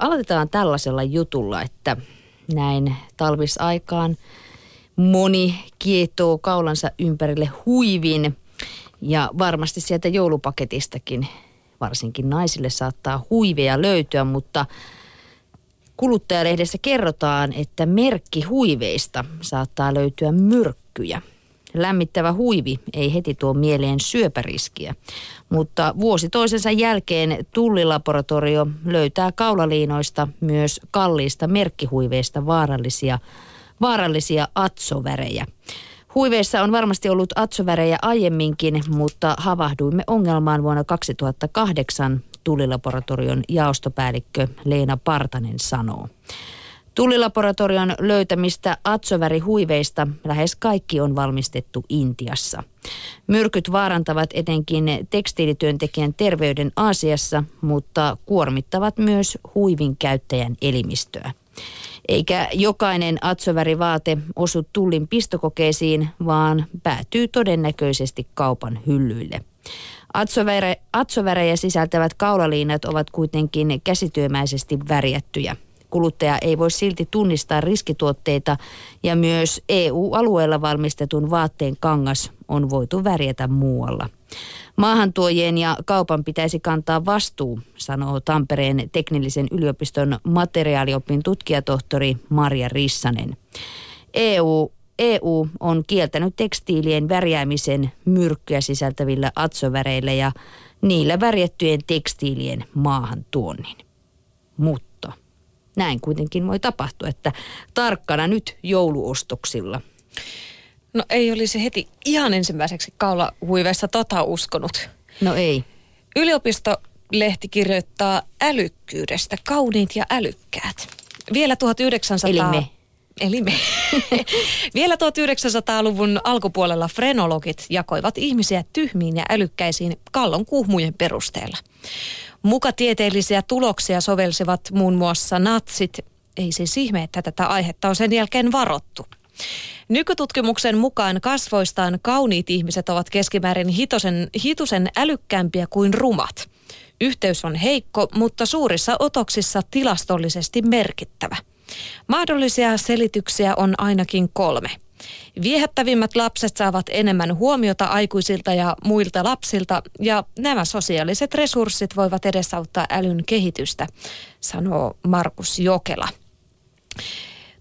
aloitetaan tällaisella jutulla, että näin talvisaikaan moni kietoo kaulansa ympärille huivin ja varmasti sieltä joulupaketistakin varsinkin naisille saattaa huiveja löytyä, mutta kuluttajalehdessä kerrotaan, että merkki huiveista saattaa löytyä myrkkyjä. Lämmittävä huivi ei heti tuo mieleen syöpäriskiä, mutta vuosi toisensa jälkeen tullilaboratorio löytää kaulaliinoista myös kalliista merkkihuiveista vaarallisia, vaarallisia atsovärejä. Huiveissa on varmasti ollut atsovärejä aiemminkin, mutta havahduimme ongelmaan vuonna 2008, tullilaboratorion jaostopäällikkö Leena Partanen sanoo. Tullilaboratorion löytämistä atsovärihuiveista lähes kaikki on valmistettu Intiassa. Myrkyt vaarantavat etenkin tekstiilityöntekijän terveyden Aasiassa, mutta kuormittavat myös huivin käyttäjän elimistöä. Eikä jokainen atsovärivaate osu tullin pistokokeisiin, vaan päätyy todennäköisesti kaupan hyllyille. Atsovere, atsovärejä sisältävät kaulaliinat ovat kuitenkin käsityömäisesti värjättyjä. Kuluttaja ei voi silti tunnistaa riskituotteita ja myös EU-alueella valmistetun vaatteen kangas on voitu värjätä muualla. Maahantuojien ja kaupan pitäisi kantaa vastuu, sanoo Tampereen teknillisen yliopiston materiaaliopin tutkijatohtori Marja Rissanen. EU EU on kieltänyt tekstiilien värjäämisen myrkkyä sisältävillä atsoväreillä ja niillä värjättyjen tekstiilien maahantuonnin. Mutta näin kuitenkin voi tapahtua, että tarkkana nyt jouluostoksilla. No ei olisi heti ihan ensimmäiseksi kaulahuiveessa tota uskonut. No ei. Yliopistolehti kirjoittaa älykkyydestä, kauniit ja älykkäät. Vielä 1900... Eli me. Eli me. Vielä 1900-luvun alkupuolella frenologit jakoivat ihmisiä tyhmiin ja älykkäisiin kallon kuhmujen perusteella. Mukatieteellisiä tuloksia sovelsivat muun muassa natsit. Ei siis ihme, että tätä aihetta on sen jälkeen varottu. Nykytutkimuksen mukaan kasvoistaan kauniit ihmiset ovat keskimäärin hitosen, hitusen älykkäämpiä kuin rumat. Yhteys on heikko, mutta suurissa otoksissa tilastollisesti merkittävä. Mahdollisia selityksiä on ainakin kolme. Viehättävimmät lapset saavat enemmän huomiota aikuisilta ja muilta lapsilta, ja nämä sosiaaliset resurssit voivat edesauttaa älyn kehitystä, sanoo Markus Jokela.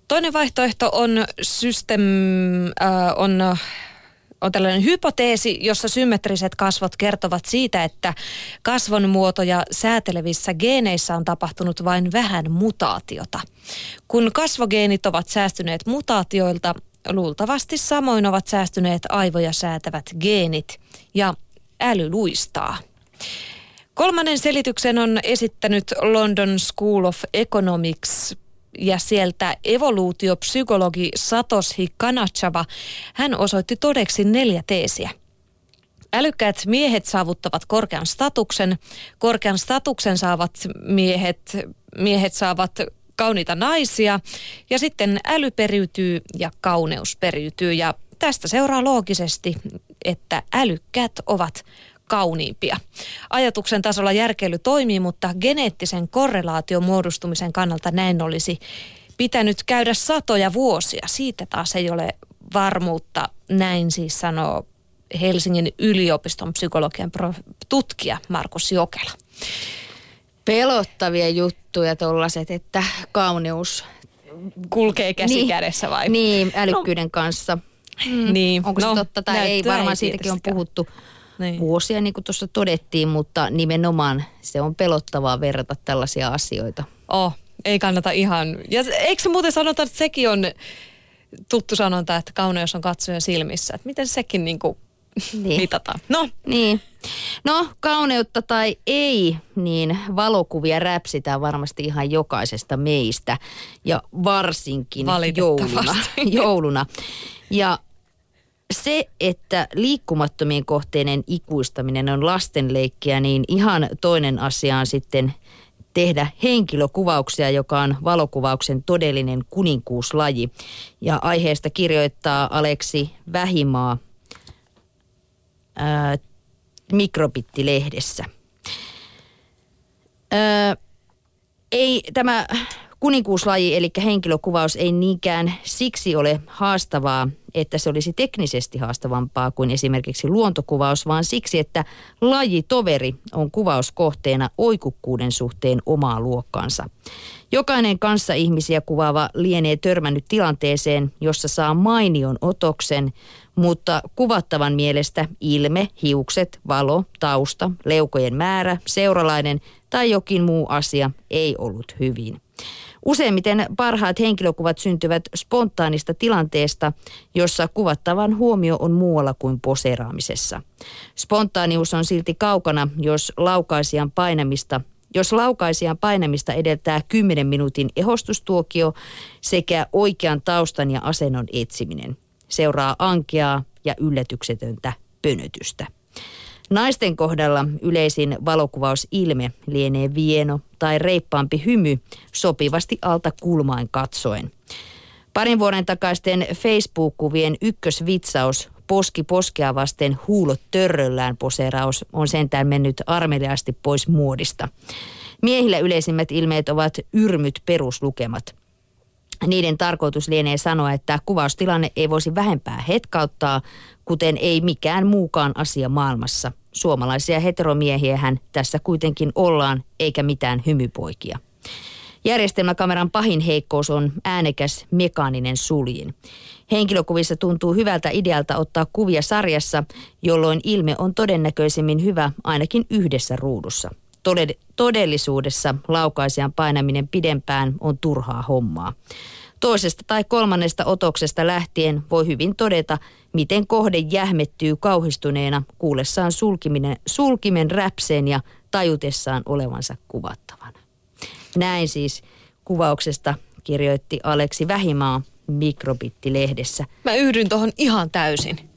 Toinen vaihtoehto on system, äh, on on tällainen hypoteesi, jossa symmetriset kasvot kertovat siitä, että kasvon muotoja säätelevissä geeneissä on tapahtunut vain vähän mutaatiota. Kun kasvogeenit ovat säästyneet mutaatioilta, luultavasti samoin ovat säästyneet aivoja säätävät geenit ja äly luistaa. Kolmannen selityksen on esittänyt London School of Economics ja sieltä evoluutiopsykologi Satoshi Kanachava, hän osoitti todeksi neljä teesiä. Älykkäät miehet saavuttavat korkean statuksen, korkean statuksen saavat miehet, miehet saavat kauniita naisia. Ja sitten äly periytyy ja kauneus periytyy. Ja tästä seuraa loogisesti, että älykkäät ovat kauniimpia. Ajatuksen tasolla järkeily toimii, mutta geneettisen korrelaation muodostumisen kannalta näin olisi pitänyt käydä satoja vuosia. Siitä taas ei ole varmuutta, näin siis sanoo Helsingin yliopiston psykologian tutkija Markus Jokela. Pelottavia juttuja tuollaiset, että kauneus kulkee käsi niin, kädessä vai? Niin, älykkyyden no, kanssa. Mm. Niin. Onko no, se totta tai ei, varmaan siitäkin on puhuttu niin. vuosia, niin kuin tuossa todettiin, mutta nimenomaan se on pelottavaa verrata tällaisia asioita. Oh, ei kannata ihan. Ja eikö se muuten sanota, että sekin on tuttu sanonta, että kauneus on katsojan silmissä. Että miten sekin niin kuin niin. mitataan? No. Niin. No, kauneutta tai ei, niin valokuvia räpsitään varmasti ihan jokaisesta meistä. Ja varsinkin jouluna. jouluna. Ja se, että liikkumattomien kohteiden ikuistaminen on lastenleikkiä, niin ihan toinen asia on sitten tehdä henkilökuvauksia, joka on valokuvauksen todellinen kuninkuuslaji. Ja aiheesta kirjoittaa Aleksi Vähimaa ää, Mikrobittilehdessä. Ää, Ei tämä kuninkuuslaji, eli henkilökuvaus ei niinkään siksi ole haastavaa, että se olisi teknisesti haastavampaa kuin esimerkiksi luontokuvaus, vaan siksi, että lajitoveri on kuvauskohteena oikukkuuden suhteen omaa luokkaansa. Jokainen kanssa ihmisiä kuvaava lienee törmännyt tilanteeseen, jossa saa mainion otoksen, mutta kuvattavan mielestä ilme, hiukset, valo, tausta, leukojen määrä, seuralainen tai jokin muu asia ei ollut hyvin. Useimmiten parhaat henkilökuvat syntyvät spontaanista tilanteesta, jossa kuvattavan huomio on muualla kuin poseraamisessa. Spontaanius on silti kaukana, jos laukaisijan painamista jos laukaisijan painamista edeltää 10 minuutin ehostustuokio sekä oikean taustan ja asennon etsiminen. Seuraa ankeaa ja yllätyksetöntä pönötystä. Naisten kohdalla yleisin valokuvausilme lienee vieno tai reippaampi hymy sopivasti alta kulmain katsoen. Parin vuoden takaisten Facebook-kuvien ykkösvitsaus poski poskea vasten huulot törröllään poseraus on sentään mennyt armeliaasti pois muodista. Miehillä yleisimmät ilmeet ovat yrmyt peruslukemat. Niiden tarkoitus lienee sanoa, että kuvaustilanne ei voisi vähempää hetkauttaa, kuten ei mikään muukaan asia maailmassa. Suomalaisia heteromiehiä hän tässä kuitenkin ollaan, eikä mitään hymypoikia. Järjestelmäkameran pahin heikkous on äänekäs mekaaninen suljin. Henkilökuvissa tuntuu hyvältä idealta ottaa kuvia sarjassa, jolloin ilme on todennäköisemmin hyvä ainakin yhdessä ruudussa. Todellisuudessa laukaisijan painaminen pidempään on turhaa hommaa. Toisesta tai kolmannesta otoksesta lähtien voi hyvin todeta, miten kohde jähmettyy kauhistuneena kuullessaan sulkiminen, sulkimen räpseen ja tajutessaan olevansa kuvattavana. Näin siis kuvauksesta kirjoitti Aleksi Vähimaa Mikrobitti-lehdessä. Mä yhdyn tuohon ihan täysin.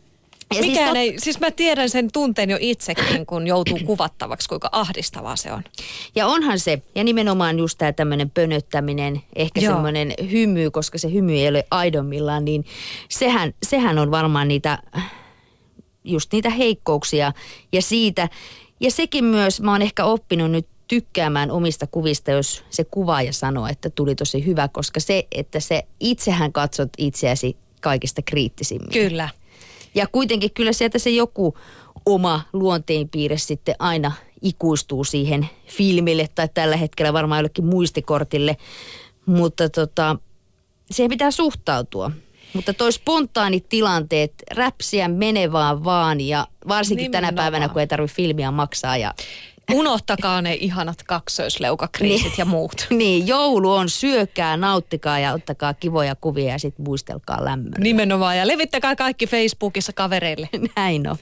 Ja siis Mikään siis, tot... ei, siis mä tiedän sen tunteen jo itsekin, kun joutuu kuvattavaksi, kuinka ahdistavaa se on. Ja onhan se, ja nimenomaan just tämä tämmöinen pönöttäminen, ehkä semmoinen hymy, koska se hymy ei ole aidommillaan, niin sehän, sehän on varmaan niitä, just niitä heikkouksia. Ja siitä, ja sekin myös, mä oon ehkä oppinut nyt tykkäämään omista kuvista, jos se kuvaaja sanoo, että tuli tosi hyvä, koska se, että se itsehän katsot itseäsi kaikista kriittisimmin. Kyllä. Ja kuitenkin kyllä sieltä se joku oma luonteenpiirre sitten aina ikuistuu siihen filmille tai tällä hetkellä varmaan jollekin muistikortille. Mutta tota, siihen pitää suhtautua. Mutta toi spontaanit tilanteet, räpsiä menevään vaan ja varsinkin Nimenomaan. tänä päivänä, kun ei tarvitse filmiä maksaa ja Unohtakaa ne ihanat kaksoisleukakriisit niin, ja muut. Niin, joulu on syökää, nauttikaa ja ottakaa kivoja kuvia ja sitten muistelkaa lämmöllä. Nimenomaan ja levittäkää kaikki Facebookissa kavereille. Näin on.